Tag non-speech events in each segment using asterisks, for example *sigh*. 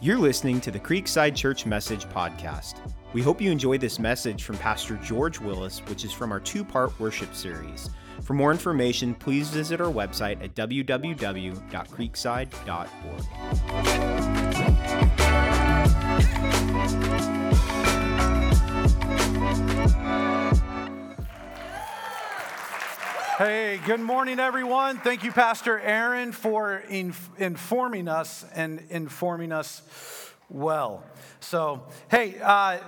You're listening to the Creekside Church Message Podcast. We hope you enjoy this message from Pastor George Willis, which is from our two part worship series. For more information, please visit our website at www.creekside.org. Hey, good morning, everyone. Thank you, Pastor Aaron, for inf- informing us and informing us well. So, hey, uh,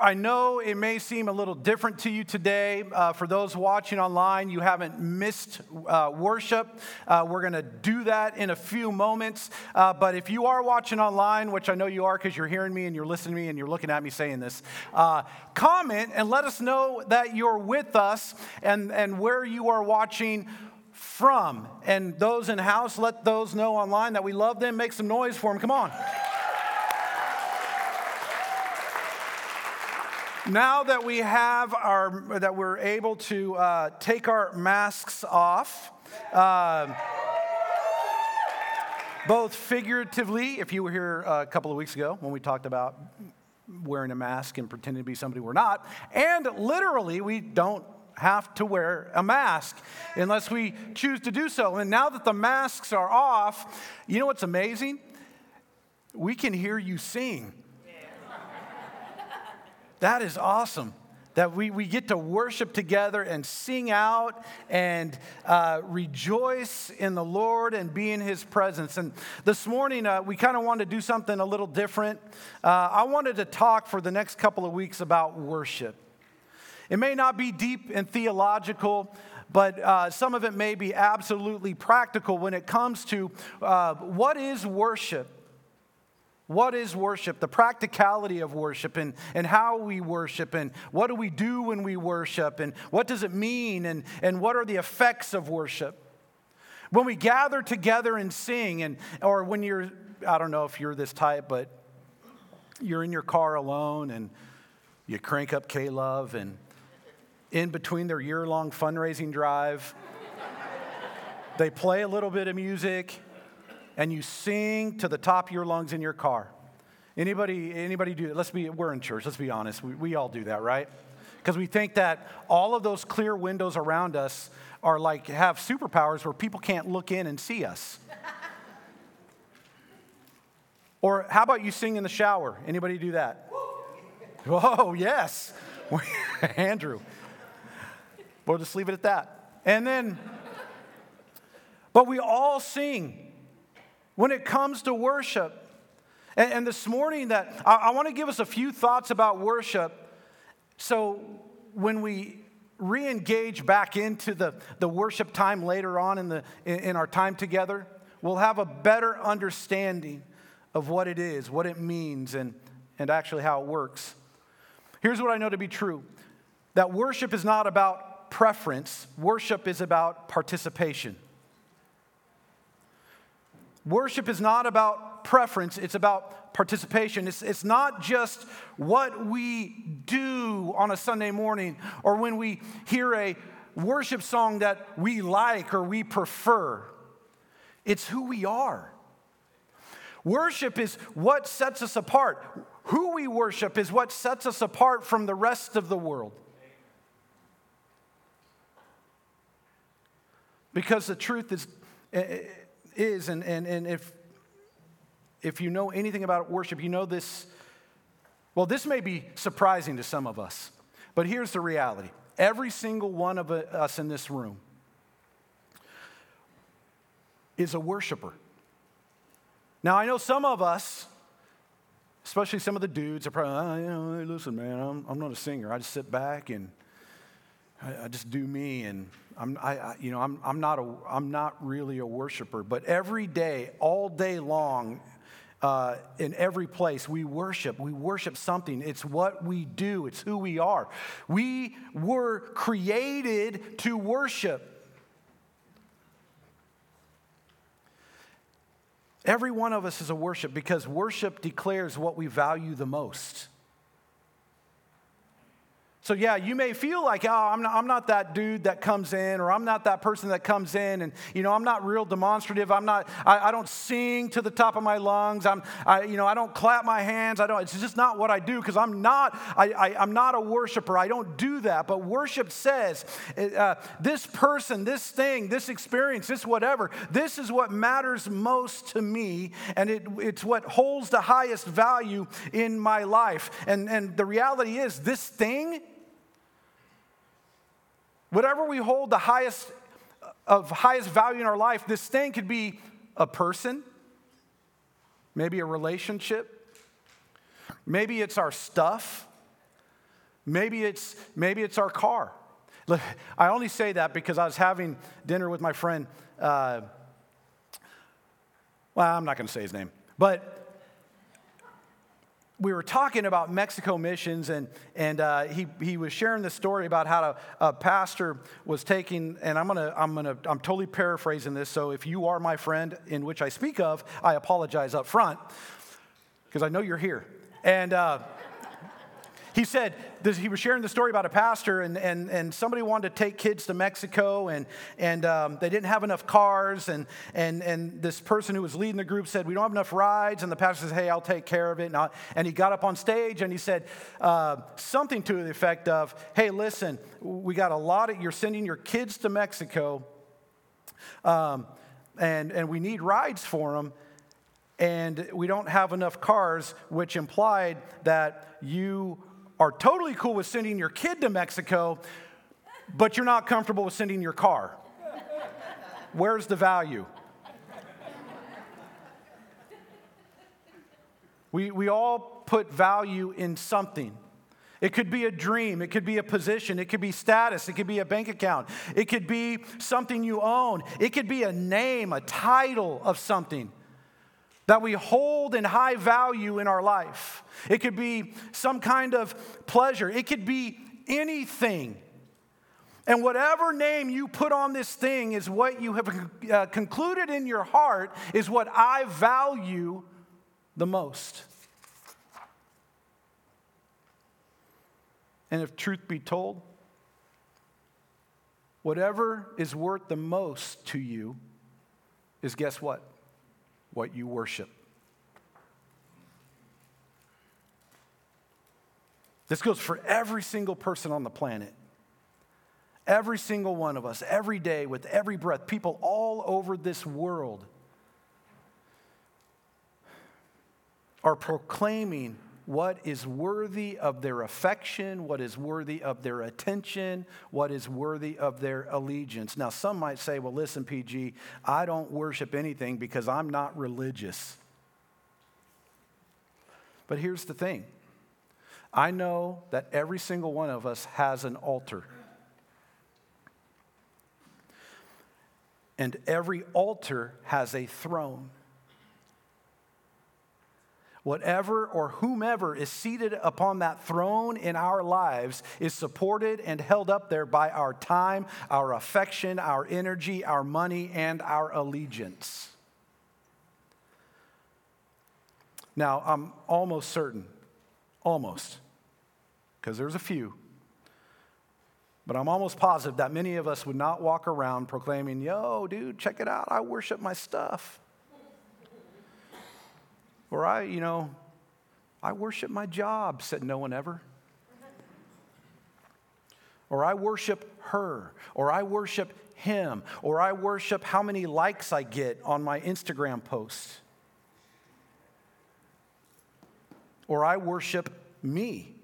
I know it may seem a little different to you today. Uh, for those watching online, you haven't missed uh, worship. Uh, we're going to do that in a few moments. Uh, but if you are watching online, which I know you are because you're hearing me and you're listening to me and you're looking at me saying this, uh, comment and let us know that you're with us and, and where you are watching from. And those in house, let those know online that we love them. Make some noise for them. Come on. Now that we have our, that we're able to uh, take our masks off, uh, both figuratively, if you were here a couple of weeks ago when we talked about wearing a mask and pretending to be somebody we're not, and literally, we don't have to wear a mask unless we choose to do so. And now that the masks are off, you know what's amazing? We can hear you sing. That is awesome. That we, we get to worship together and sing out and uh, rejoice in the Lord and be in His presence. And this morning, uh, we kind of wanted to do something a little different. Uh, I wanted to talk for the next couple of weeks about worship. It may not be deep and theological, but uh, some of it may be absolutely practical when it comes to uh, what is worship. What is worship? The practicality of worship and, and how we worship and what do we do when we worship and what does it mean and, and what are the effects of worship? When we gather together and sing, and, or when you're, I don't know if you're this type, but you're in your car alone and you crank up K Love and in between their year long fundraising drive, they play a little bit of music and you sing to the top of your lungs in your car. Anybody, anybody do that? Let's be, we're in church, let's be honest. We, we all do that, right? Because we think that all of those clear windows around us are like, have superpowers where people can't look in and see us. *laughs* or how about you sing in the shower? Anybody do that? *laughs* Whoa, yes. *laughs* Andrew. We'll just leave it at that. And then, but we all sing when it comes to worship. And, and this morning, that I, I want to give us a few thoughts about worship. So when we re-engage back into the, the worship time later on in, the, in, in our time together, we'll have a better understanding of what it is, what it means, and, and actually how it works. Here's what I know to be true that worship is not about preference, worship is about participation. Worship is not about preference, it's about participation. It's, it's not just what we do on a Sunday morning or when we hear a worship song that we like or we prefer, it's who we are. Worship is what sets us apart. Who we worship is what sets us apart from the rest of the world. Because the truth is, is, and, and, and if, if you know anything about worship, you know this. Well, this may be surprising to some of us, but here's the reality every single one of us in this room is a worshiper. Now, I know some of us, especially some of the dudes, are probably, oh, you know, listen, man, I'm, I'm not a singer. I just sit back and I, I just do me and I'm, I, I, you know, I'm, I'm, not a, I'm not really a worshiper, but every day, all day long, uh, in every place, we worship. We worship something. It's what we do, it's who we are. We were created to worship. Every one of us is a worship because worship declares what we value the most. So, yeah, you may feel like, oh, I'm not, I'm not that dude that comes in, or I'm not that person that comes in, and, you know, I'm not real demonstrative. I'm not, I, I don't sing to the top of my lungs. I'm, I, you know, I don't clap my hands. I don't, it's just not what I do because I'm not, I, I, am not a worshiper. I don't do that. But worship says, uh, this person, this thing, this experience, this whatever, this is what matters most to me, and it, it's what holds the highest value in my life. And, and the reality is, this thing, Whatever we hold the highest of highest value in our life, this thing could be a person, maybe a relationship, maybe it's our stuff, maybe it's maybe it's our car. I only say that because I was having dinner with my friend. Uh, well, I'm not going to say his name, but we were talking about Mexico missions, and, and uh, he, he was sharing the story about how a, a pastor was taking, and I'm gonna, I'm gonna, I'm totally paraphrasing this, so if you are my friend in which I speak of, I apologize up front, because I know you're here. And uh, he said, this, he was sharing the story about a pastor, and, and, and somebody wanted to take kids to Mexico, and, and um, they didn't have enough cars. And, and, and this person who was leading the group said, We don't have enough rides. And the pastor says, Hey, I'll take care of it. And, and he got up on stage and he said uh, something to the effect of, Hey, listen, we got a lot of, you're sending your kids to Mexico, um, and, and we need rides for them and we don't have enough cars, which implied that you are totally cool with sending your kid to Mexico, but you're not comfortable with sending your car. Where's the value? We, we all put value in something. It could be a dream, it could be a position, it could be status, it could be a bank account, it could be something you own, it could be a name, a title of something that we hold in high value in our life. It could be some kind of pleasure, it could be anything. And whatever name you put on this thing is what you have uh, concluded in your heart is what I value the most. And if truth be told, whatever is worth the most to you is guess what? What you worship. This goes for every single person on the planet. Every single one of us, every day, with every breath, people all over this world are proclaiming what is worthy of their affection, what is worthy of their attention, what is worthy of their allegiance. Now, some might say, well, listen, PG, I don't worship anything because I'm not religious. But here's the thing I know that every single one of us has an altar. And every altar has a throne whatever or whomever is seated upon that throne in our lives is supported and held up there by our time, our affection, our energy, our money, and our allegiance. Now, I'm almost certain, almost, because there's a few, but I'm almost positive that many of us would not walk around proclaiming, Yo, dude, check it out. I worship my stuff. Or I, you know, I worship my job, said no one ever. Or I worship her, or I worship him, or I worship how many likes I get on my Instagram post. Or I worship me.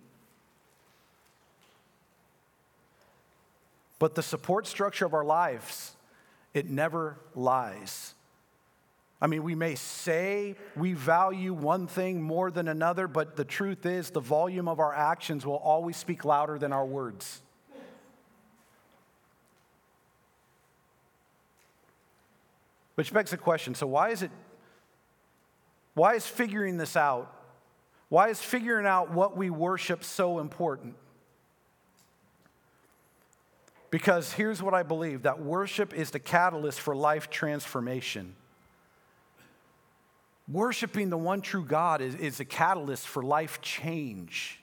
But the support structure of our lives, it never lies. I mean, we may say we value one thing more than another, but the truth is the volume of our actions will always speak louder than our words. Which begs the question so, why is it, why is figuring this out, why is figuring out what we worship so important? Because here's what I believe that worship is the catalyst for life transformation. Worshiping the one true God is, is a catalyst for life change.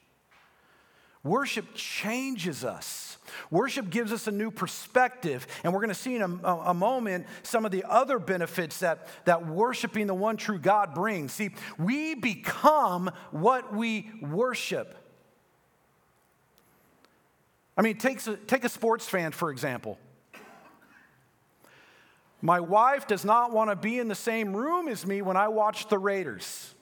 Worship changes us. Worship gives us a new perspective, and we're going to see in a, a, moment some of the other benefits that, that worshiping the one true God brings. See, we become what we worship. I mean, take, take a sports fan, for example. My wife does not want to be in the same room as me when I watch the Raiders.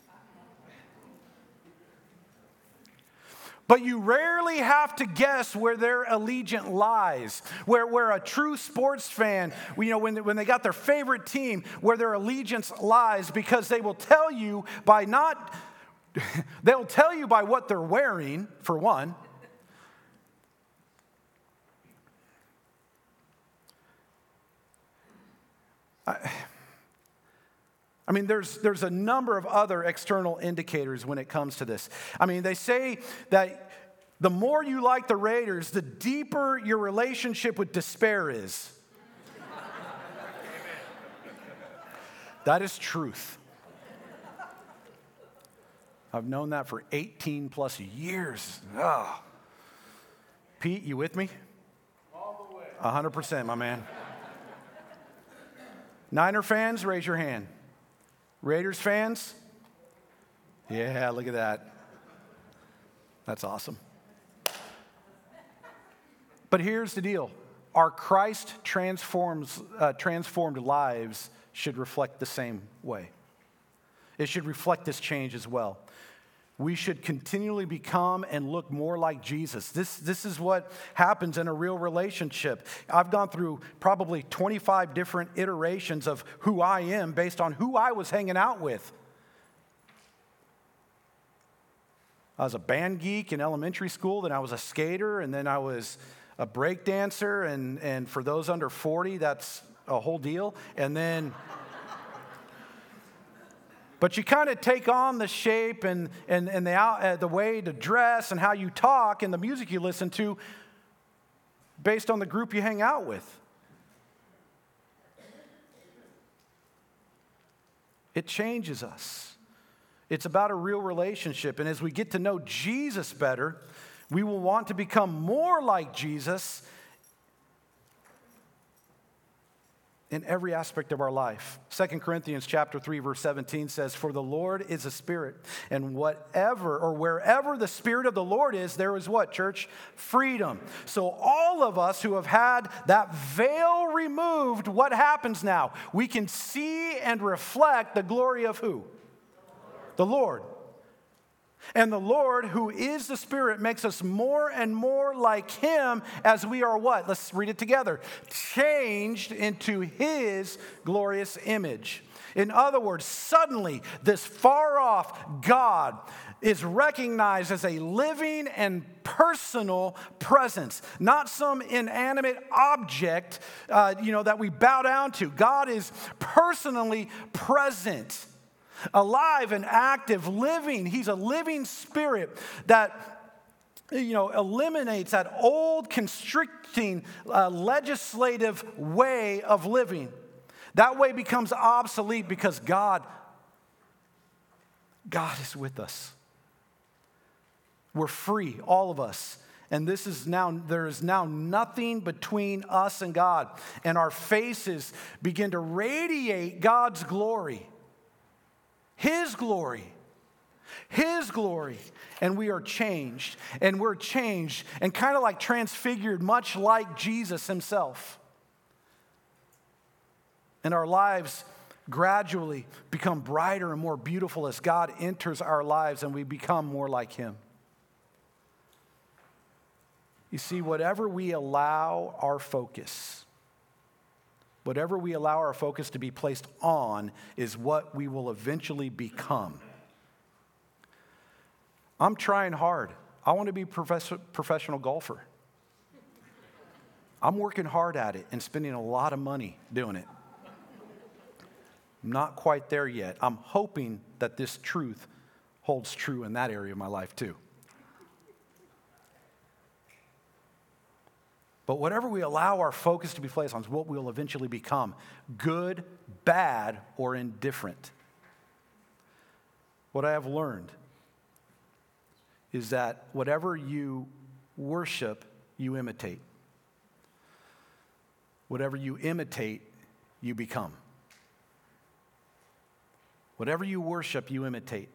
But you rarely have to guess where their allegiance lies, where, where a true sports fan, you know, when, when they got their favorite team, where their allegiance lies, because they will tell you by not, *laughs* they'll tell you by what they're wearing, for one. I, I mean, there's, there's a number of other external indicators when it comes to this. I mean, they say that the more you like the Raiders, the deeper your relationship with despair is. *laughs* that is truth. I've known that for 18 plus years. Oh. Pete, you with me? All the way. 100%, my man. Niner fans, raise your hand. Raiders fans? Yeah, look at that. That's awesome. But here's the deal our Christ transforms, uh, transformed lives should reflect the same way. It should reflect this change as well. We should continually become and look more like Jesus. This, this is what happens in a real relationship. I've gone through probably 25 different iterations of who I am based on who I was hanging out with. I was a band geek in elementary school, then I was a skater, and then I was a break dancer. And, and for those under 40, that's a whole deal. And then. But you kind of take on the shape and, and, and the, uh, the way to dress and how you talk and the music you listen to based on the group you hang out with. It changes us. It's about a real relationship. And as we get to know Jesus better, we will want to become more like Jesus in every aspect of our life. 2 Corinthians chapter 3 verse 17 says for the Lord is a spirit and whatever or wherever the spirit of the Lord is there is what church freedom. So all of us who have had that veil removed what happens now? We can see and reflect the glory of who? The Lord. And the Lord, who is the Spirit, makes us more and more like Him as we are what? Let's read it together. Changed into His glorious image. In other words, suddenly this far off God is recognized as a living and personal presence, not some inanimate object, uh, you know, that we bow down to. God is personally present alive and active, living. He's a living spirit that you know, eliminates that old constricting uh, legislative way of living. That way becomes obsolete because God, God is with us. We're free, all of us. And this is now, there is now nothing between us and God. And our faces begin to radiate God's glory. His glory. His glory. And we are changed. And we're changed and kind of like transfigured, much like Jesus himself. And our lives gradually become brighter and more beautiful as God enters our lives and we become more like Him. You see, whatever we allow our focus, Whatever we allow our focus to be placed on is what we will eventually become. I'm trying hard. I want to be a professional golfer. I'm working hard at it and spending a lot of money doing it. I'm not quite there yet. I'm hoping that this truth holds true in that area of my life too. But whatever we allow our focus to be placed on is what we'll eventually become good, bad, or indifferent. What I have learned is that whatever you worship, you imitate. Whatever you imitate, you become. Whatever you worship, you imitate.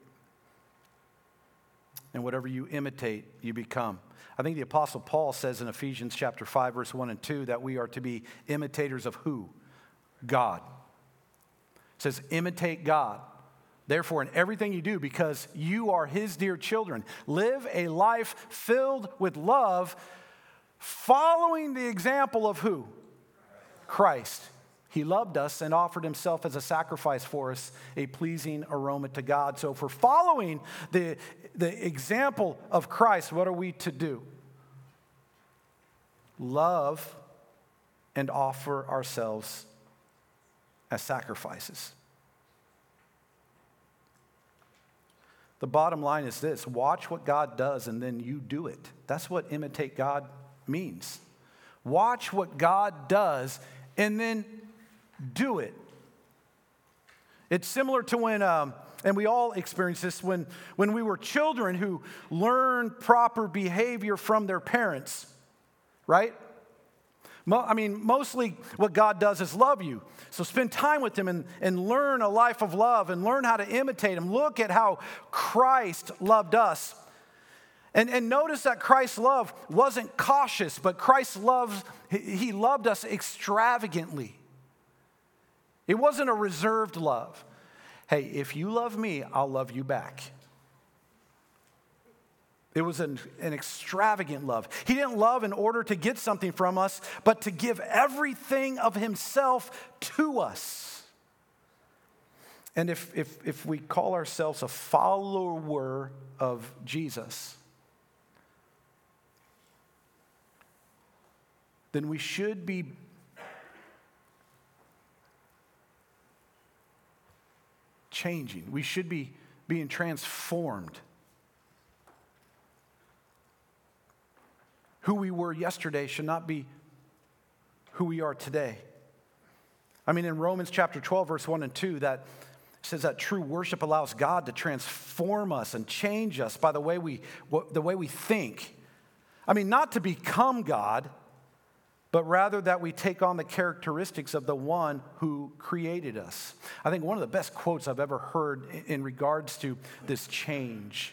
And whatever you imitate, you become. I think the Apostle Paul says in Ephesians chapter 5, verse 1 and 2, that we are to be imitators of who? God. It says, imitate God. Therefore, in everything you do, because you are his dear children, live a life filled with love, following the example of who? Christ. He loved us and offered himself as a sacrifice for us, a pleasing aroma to God. So, for following the, the example of Christ, what are we to do? Love and offer ourselves as sacrifices. The bottom line is this watch what God does and then you do it. That's what imitate God means. Watch what God does and then do it. It's similar to when, um, and we all experience this, when, when we were children who learned proper behavior from their parents, right? I mean, mostly what God does is love you. So spend time with Him and, and learn a life of love and learn how to imitate Him. Look at how Christ loved us. And, and notice that Christ's love wasn't cautious, but Christ's love, He loved us extravagantly. It wasn't a reserved love. Hey, if you love me, I'll love you back. It was an, an, extravagant love. He didn't love in order to get something from us, but to give everything of himself to us. And if, if, if we call ourselves a follower of Jesus, then we should be changing. We should be being transformed Who we were yesterday should not be who we are today. I mean, in Romans chapter 12, verse 1 and 2, that says that true worship allows God to transform us and change us by the way we, the way we think. I mean, not to become God, but rather that we take on the characteristics of the one who created us. I think one of the best quotes I've ever heard in regards to this change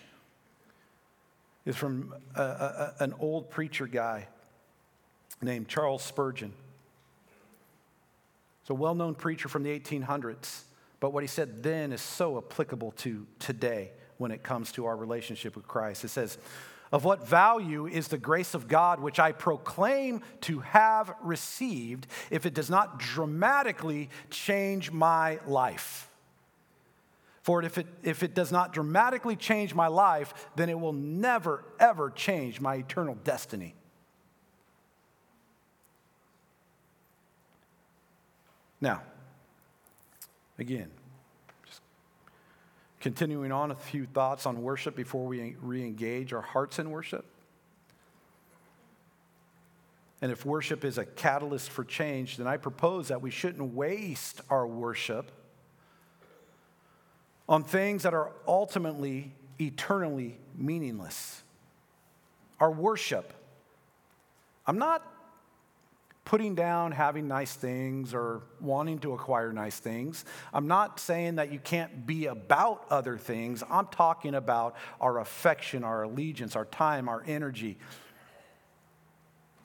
is from a, a, an old preacher guy named Charles Spurgeon. It's a well known preacher from the 1800s, but what he said then is so applicable to today when it comes to our relationship with Christ. It says, Of what value is the grace of God which I proclaim to have received if it does not dramatically change my life? For if it, if it does not dramatically change my life, then it will never, ever change my eternal destiny. Now, again, continuing on a few thoughts on worship before we re engage our hearts in worship. And if worship is a catalyst for change, then I propose that we shouldn't waste our worship on things that are ultimately, eternally meaningless. Our worship. I'm not putting down having nice things or wanting to acquire nice things. I'm not saying that you can't be about other things. I'm talking about our affection, our allegiance, our time, our energy,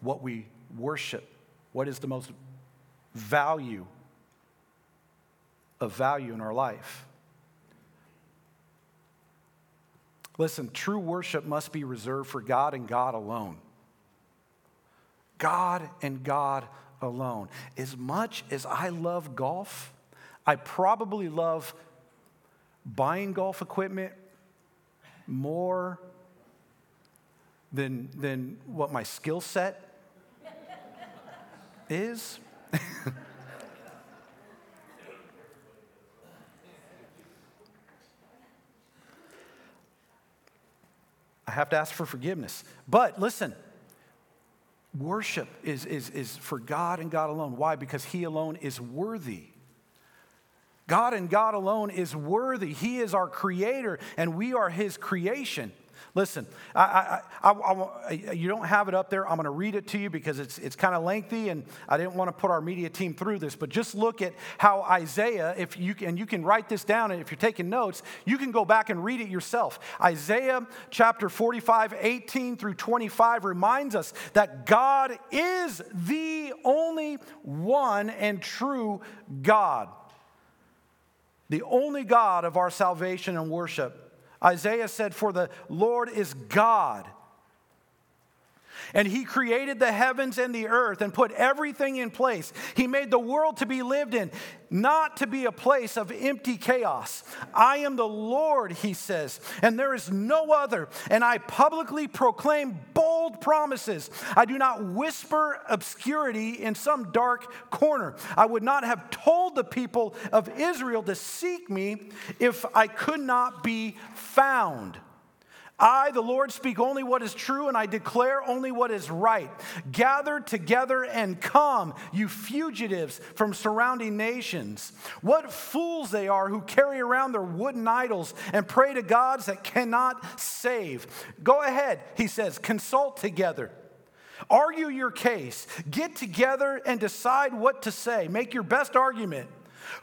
what we worship, what is the most value of value in our life. Listen, true worship must be reserved for God and God alone. God and God alone. As much as I love golf, I probably love buying golf equipment more than, than what my skill set is. *laughs* I have to ask for forgiveness. But listen, worship is, is, is for God and God alone. Why? Because He alone is worthy. God and God alone is worthy. He is our creator, and we are His creation. Listen, I, I, I, you don't have it up there. I'm going to read it to you because it's, it's kind of lengthy and I didn't want to put our media team through this. But just look at how Isaiah, if you can, you can write this down and if you're taking notes, you can go back and read it yourself. Isaiah chapter 45, 18 through 25 reminds us that God is the only one and true God, the only God of our salvation and worship. Isaiah said, For the Lord is God. And he created the heavens and the earth and put everything in place. He made the world to be lived in, not to be a place of empty chaos. I am the Lord, he says, and there is no other. And I publicly proclaim bold promises. I do not whisper obscurity in some dark corner. I would not have told the people of Israel to seek me if I could not be found. I, the Lord, speak only what is true, and I declare only what is right. Gather together and come, you fugitives from surrounding nations. What fools they are who carry around their wooden idols and pray to gods that cannot save. Go ahead, he says, consult together. Argue your case. Get together and decide what to say. Make your best argument.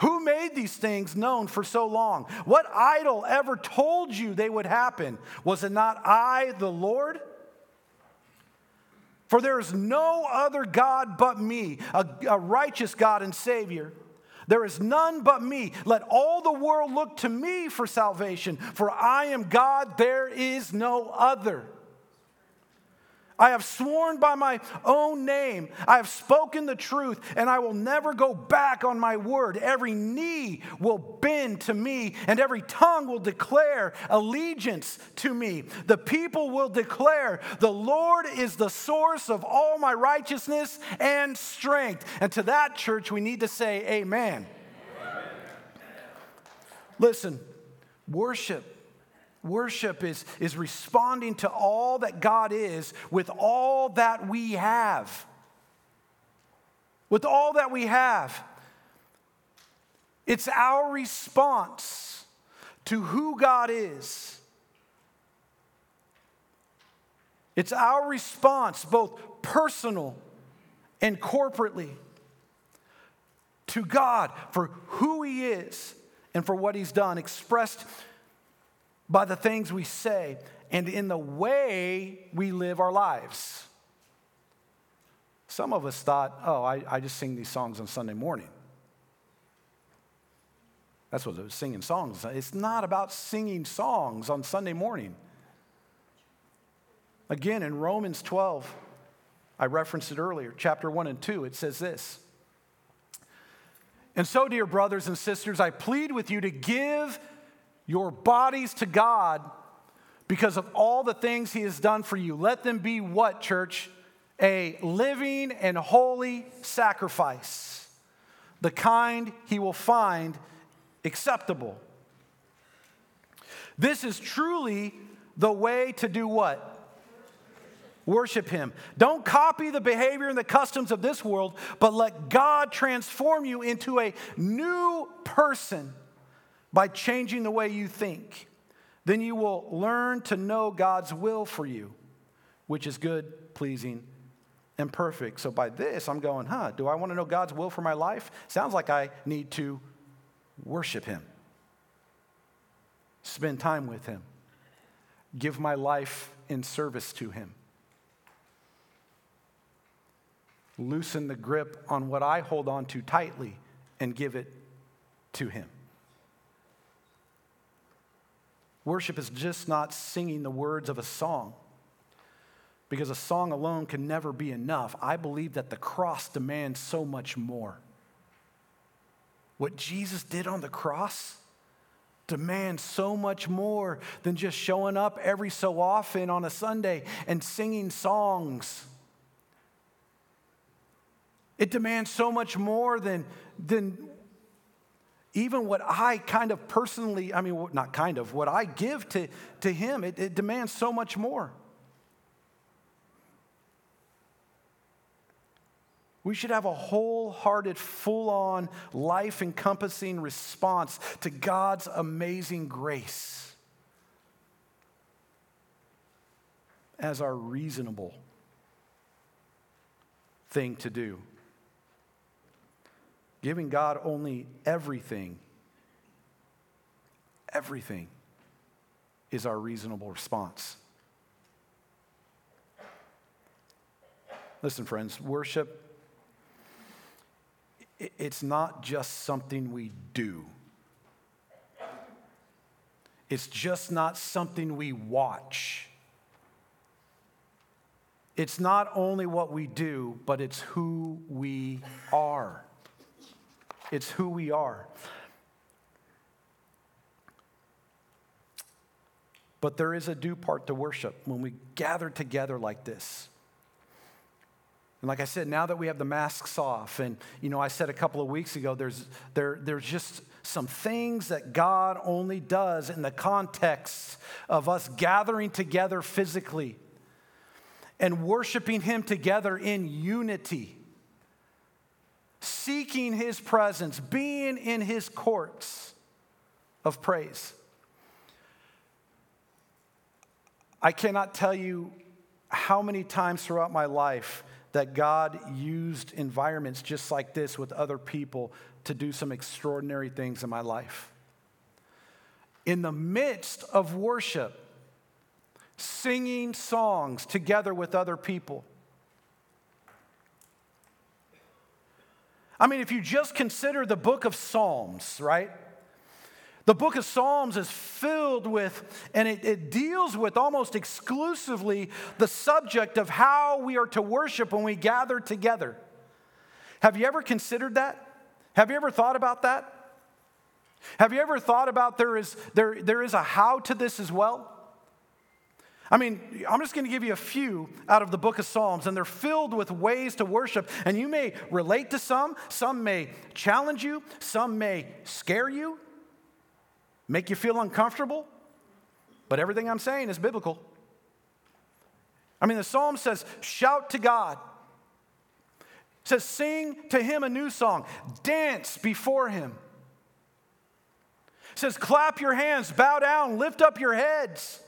Who made these things known for so long? What idol ever told you they would happen? Was it not I, the Lord? For there is no other God but me, a, a, righteous God and Savior. There is none but me. Let all the world look to me for salvation, for I am God, there is no other. I have sworn by my own name. I have spoken the truth, and I will never go back on my word. Every knee will bend to me, and every tongue will declare allegiance to me. The people will declare, The Lord is the source of all my righteousness and strength. And to that church, we need to say, Amen. Amen. Listen, worship Worship is, is responding to all that God is with all that we have. With all that we have. It's our response to who God is. It's our response, both personal and corporately, to God for who He is and for what He's done, expressed by the things we say and in the way we live our lives. Some of us thought, oh, I, I just sing these songs on Sunday morning. That's what was singing songs. It's not about singing songs on Sunday morning. Again, in Romans 12, I referenced it earlier, chapter 1 and 2, it says this. And so, dear brothers and sisters, I plead with you to give your bodies to God because of all the things He has done for you. Let them be what, church? A living and holy sacrifice, the kind He will find acceptable. This is truly the way to do what? Worship Him. Don't copy the behavior and the customs of this world, but let God transform you into a new person by changing the way you think, then you will learn to know God's will for you, which is good, pleasing, and perfect. So by this, I'm going, huh, do I want to know God's will for my life? Sounds like I need to worship Him, spend time with Him, give my life in service to Him. Loosen the grip on what I hold on to tightly and give it to Him. Worship is just not singing the words of a song because a song alone can never be enough. I believe that the cross demands so much more. What Jesus did on the cross demands so much more than just showing up every so often on a Sunday and singing songs. It demands so much more than, than even what I kind of personally, I mean, not kind of, what I give to, to him, it, it demands so much more. We should have a wholehearted, full on, life encompassing response to God's amazing grace. as our reasonable thing to do. Giving God only everything, everything is our reasonable response. Listen, friends, worship, it's not just something we do. It's just not something we watch. It's not only what we do, but it's who we are. It's who we are. But there is a due part to worship when we gather together like this. And like I said, now that we have the masks off, and you know, I said a couple of weeks ago, there's there, there's just some things that God only does in the context of us gathering together physically and worshiping Him together in unity, seeking His presence, being in His courts of praise. I cannot tell you how many times throughout my life that God used environments just like this with other people to do some extraordinary things in my life. In the midst of worship, singing songs together with other people. I mean, if you just consider the book of Psalms, right? The book of Psalms is filled with, and it, it, deals with almost exclusively the subject of how we are to worship when we gather together. Have you ever considered that? Have you ever thought about that? Have you ever thought about there is, there, there is a how to this as well? I mean, I'm just going to give you a few out of the book of Psalms, and they're filled with ways to worship. And you may relate to some, some may challenge you, some may scare you, make you feel uncomfortable. But everything I'm saying is biblical. I mean, the psalm says, shout to God. It says, sing to him a new song, dance before him. It says, clap your hands, bow down, lift up your heads.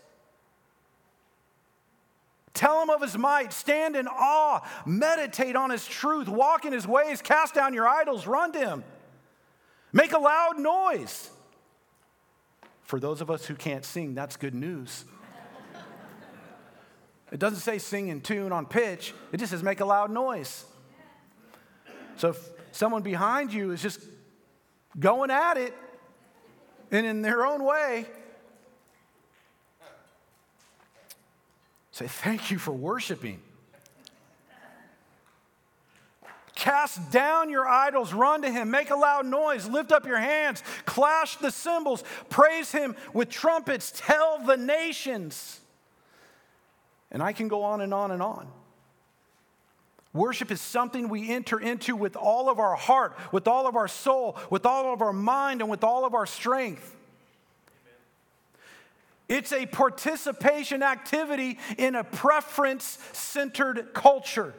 Tell him of his might. Stand in awe. Meditate on his truth. Walk in his ways. Cast down your idols. Run to him. Make a loud noise. For those of us who can't sing, that's good news. It doesn't say sing in tune on pitch, it just says make a loud noise. So if someone behind you is just going at it and in their own way, Say, thank you for worshiping. Cast down your idols, run to him, make a loud noise, lift up your hands, clash the cymbals, praise him with trumpets, tell the nations. And I can go on and on and on. Worship is something we enter into with all of our heart, with all of our soul, with all of our mind, and with all of our strength. It's a participation activity in a preference centered culture.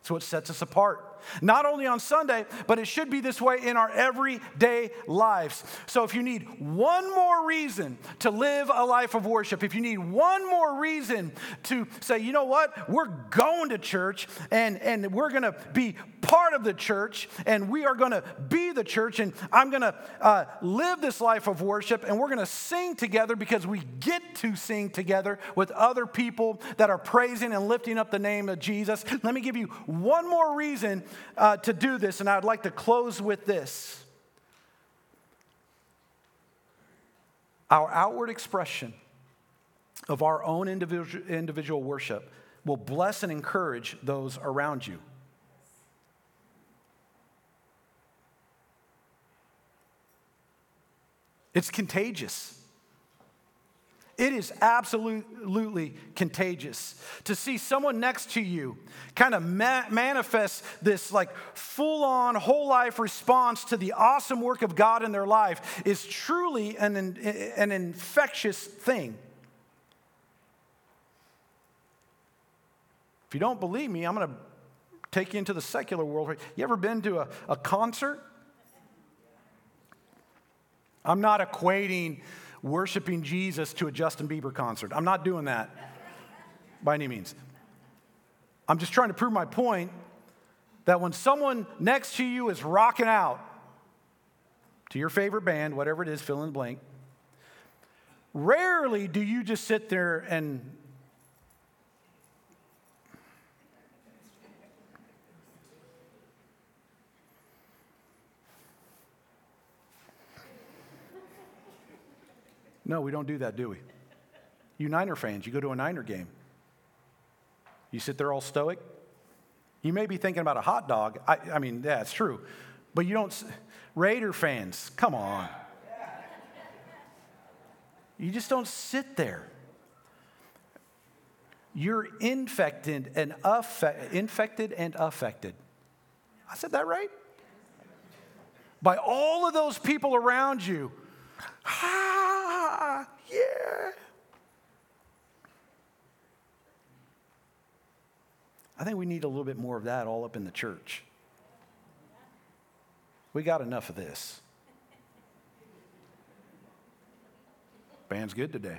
That's what sets us apart. Not only on Sunday, but it should be this way in our everyday lives. So, if you need one more reason to live a life of worship, if you need one more reason to say, you know what, we're going to church and, and we're going to be part of the church and we are going to be the church and I'm going to uh, live this life of worship and we're going to sing together because we get to sing together with other people that are praising and lifting up the name of Jesus. Let me give you one more reason uh, to do this, and I'd like to close with this. Our outward expression of our own individual, individual worship will bless and encourage those around you. It's contagious. It is absolutely contagious to see someone next to you kind of ma- manifest this like full on whole life response to the awesome work of God in their life is truly an, an infectious thing. If you don't believe me, I'm going to take you into the secular world. You ever been to a, a concert? I'm not equating worshiping Jesus to a Justin Bieber concert. I'm not doing that. by any means. I'm just trying to prove my point that when someone next to you is rocking out to your favorite band, whatever it is, fill in the blank, rarely do you just sit there and No, we don't do that, do we? You Niner fans, you go to a Niner game. You sit there all stoic. You may be thinking about a hot dog. I, I mean, yeah, true. But you don't. Raider fans, come on. You just don't sit there. You're infected and infected and affected. I said that right? By all of those people around you. Ah, yeah. I think we need a little bit more of that all up in the church. We got enough of this. Band's good today.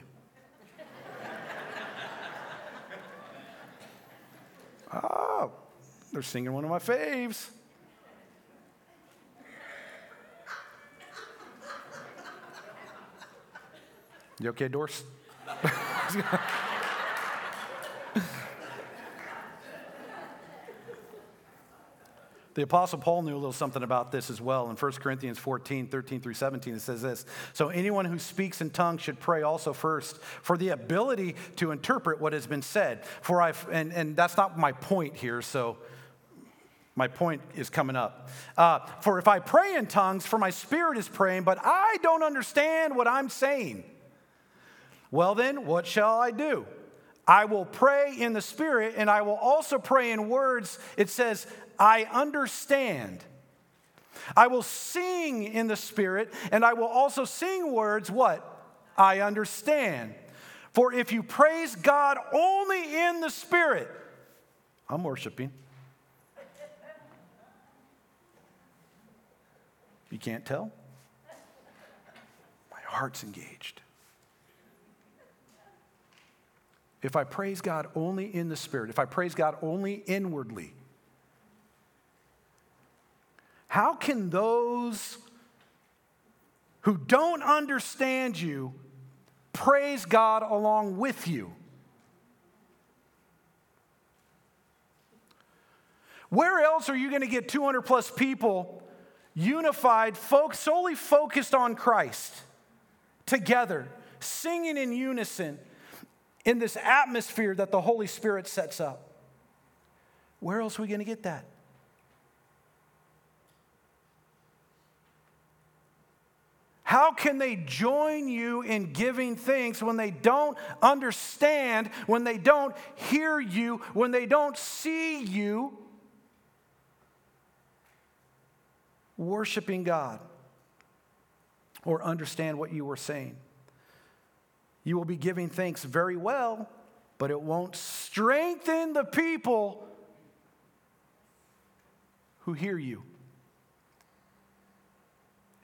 oh, *laughs* they're singing one of my faves. You okay, Doris? *laughs* The Apostle Paul knew a little something about this as well. In 1 Corinthians 14, 13 through 17, it says this So anyone who speaks in tongues should pray also first for the ability to interpret what has been said. For I, and, and that's not my point here, so my point is coming up. Uh, for if I pray in tongues, for my spirit is praying, but I don't understand what I'm saying. Well, then, what shall I do? I will pray in the spirit and I will also pray in words. It says, I understand. I will sing in the Spirit, and I will also sing words, what? I understand. For if you praise God only in the Spirit, I'm worshiping. You can't tell? My heart's engaged. If I praise God only in the Spirit, if I praise God only inwardly, how can those who don't understand you praise God along with you? Where else are you going to get 200 plus people unified, folks solely focused on Christ, together, singing in unison in this atmosphere that the Holy Spirit sets up? Where else are we going to get that? How can they join you in giving thanks when they don't understand, when they don't hear you, when they don't see you worshiping God or understand what you were saying? You will be giving thanks very well, but it won't strengthen the people who hear you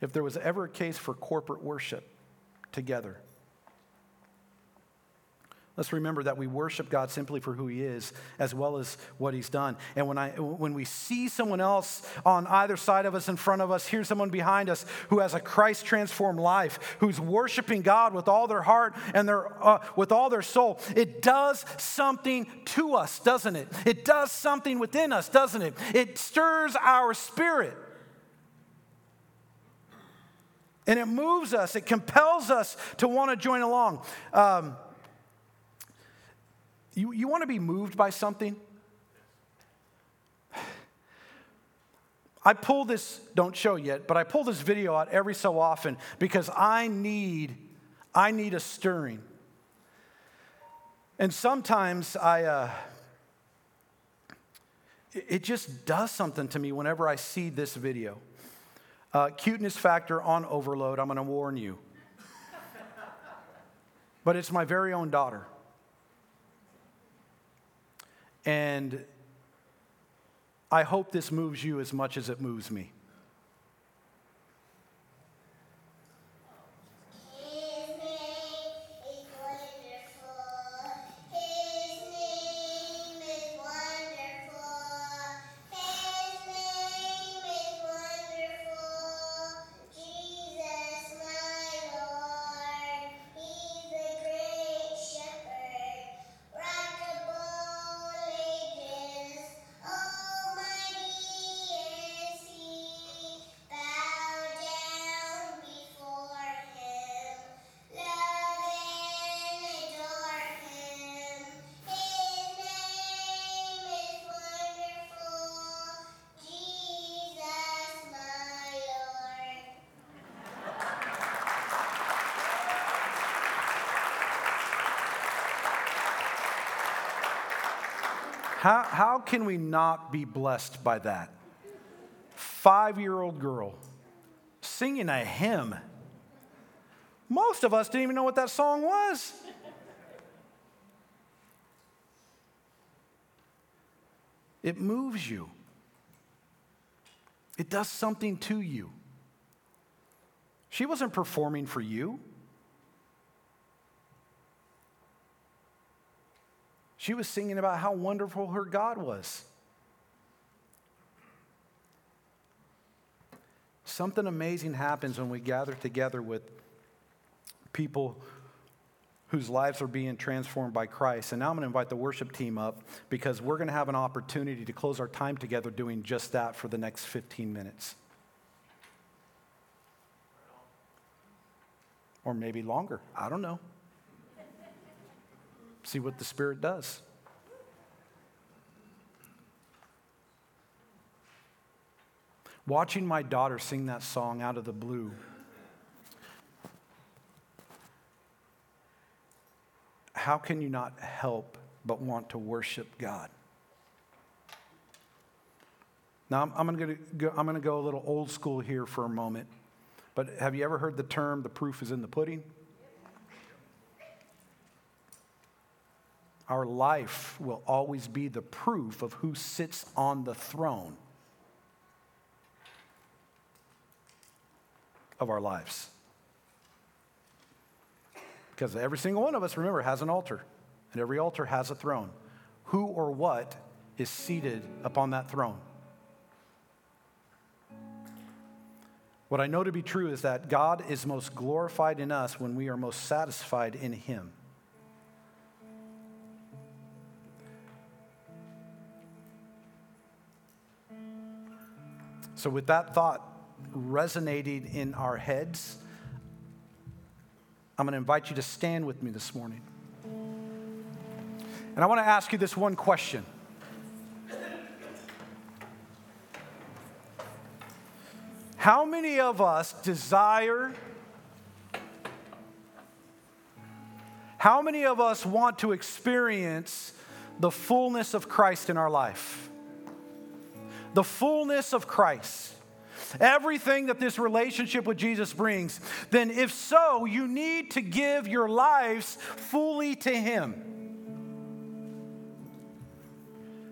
if there was ever a case for corporate worship together. Let's remember that we worship God simply for who He is, as well as what He's done. And when, I, when we see someone else on either side of us, in front of us, hear someone behind us who has a Christ transformed life, who's worshiping God with all their heart and their, uh, with all their soul, it does something to us, doesn't it? It does something within us, doesn't it? It stirs our spirit. And it moves us, it compels us to want to join along. Um, you, you want to be moved by something? I pull this, don't show yet, but I pull this video out every so often because I need, I need a stirring. And sometimes I, uh, it just does something to me whenever I see this video. Uh, cuteness factor on overload, I'm going to warn you. but it's my very own daughter. And I hope this moves you as much as it moves me. How, can we not be blessed by that? Five year old girl singing a hymn. Most of us didn't even know what that song was. It moves you, it does something to you. She wasn't performing for you. She was singing about how wonderful her God was. Something amazing happens when we gather together with people whose lives are being transformed by Christ. And now I'm going to invite the worship team up because we're going to have an opportunity to close our time together doing just that for the next 15 minutes. Or maybe longer. I don't know. See what the Spirit does. Watching my daughter sing that song out of the blue how can you not help but want to worship God? Now, I'm, I'm going go, to go a little old school here for a moment, but have you ever heard the term, the proof is in the pudding? Our life will always be the proof of who sits on the throne of our lives. Because every single one of us, remember, has an altar, and every altar has a throne. Who or what is seated upon that throne? What I know to be true is that God is most glorified in us when we are most satisfied in Him. So, with that thought resonating in our heads, I'm going to invite you to stand with me this morning. And I want to ask you this one question. How many of us desire, how many of us want to experience the fullness of Christ in our life? The fullness of Christ everything that this relationship with Jesus brings, then if so, you need to give your lives fully to Him.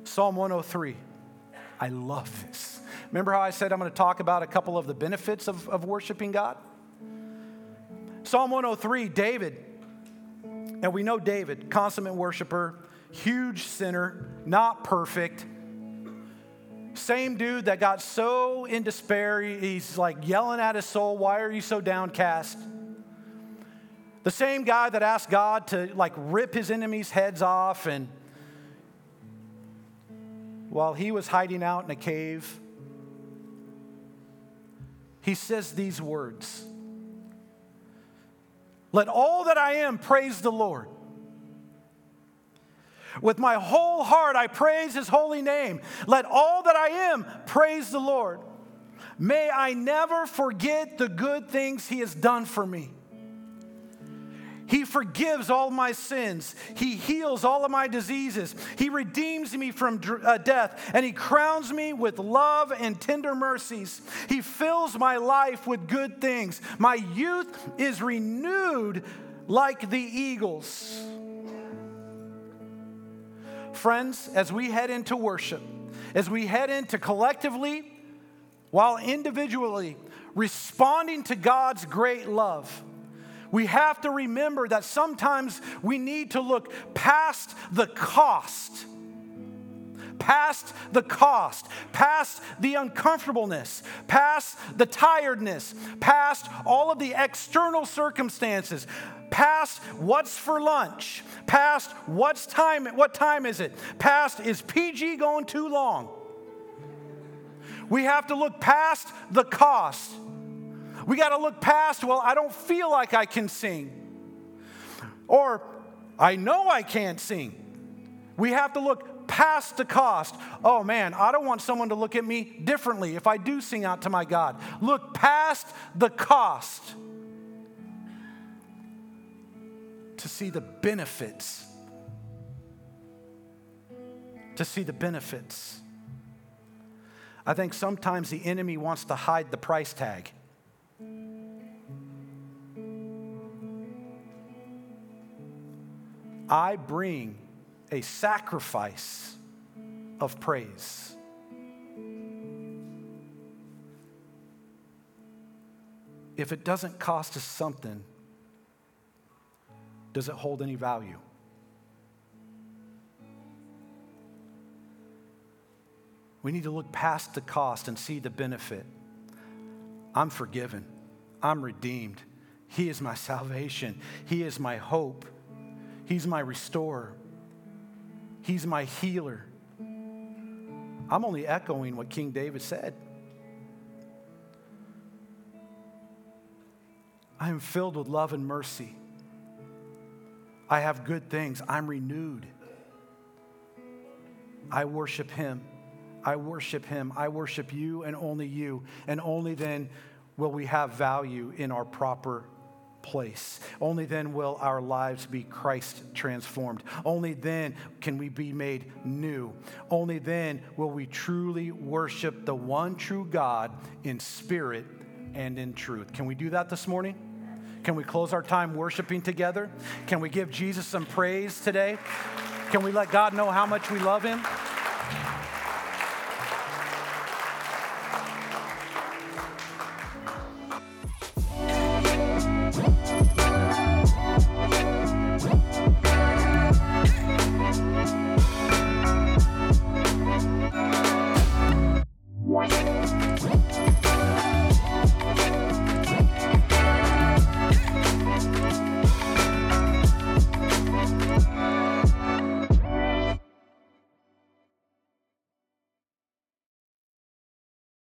Psalm 103. I love this. Remember how I said I'm going to talk about a couple of the benefits of, of worshiping God? Psalm 103, David, and we know David, consummate worshiper, huge sinner, not perfect same dude that got so in despair, he's like yelling at his soul, Why are you so downcast? The same guy that asked God to like rip his enemies' heads off, and while he was hiding out in a cave, he says these words Let all that I am praise the Lord. With my whole heart, I praise his holy name. Let all that I am praise the Lord. May I never forget the good things he has done for me. He forgives all my sins. He heals all of my diseases. He redeems me from uh, death, and He crowns me with love and tender mercies. He fills my life with good things. My youth is renewed like the eagles. Friends, as we head into worship, as we head into collectively, while individually responding to God's great love, we have to remember that sometimes we need to look past the cost past the cost, past the uncomfortableness, past the tiredness, past all of the external circumstances, past what's for lunch, past what's time, what time is it, past is PG going too long. We have to look past the cost. We got to look past, well, I don't feel like I can sing. Or I know I can't sing. We have to look past the cost. Oh man, I don't want someone to look at me differently if I do sing out to my God. Look past the cost to see the benefits to see the benefits. I think sometimes the enemy wants to hide the price tag. I bring a sacrifice of praise. If it doesn't cost us something, does it hold any value? We need to look past the cost and see the benefit. I'm forgiven. I'm redeemed. He is my *laughs* salvation. He is my hope. He's my restorer. He's my healer. I'm only echoing what King David said. I am filled with love and mercy. I have good things. I'm renewed. I worship Him. I worship Him. I worship you and only you. And only then will we have value in our proper place. Only then will our lives be Christ transformed. Only then can we be made new. Only then will we truly worship the one true God in spirit and in truth. Can we do that this morning? Can we close our time worshiping together? Can we give Jesus some praise today? Can we let God know how much we love him?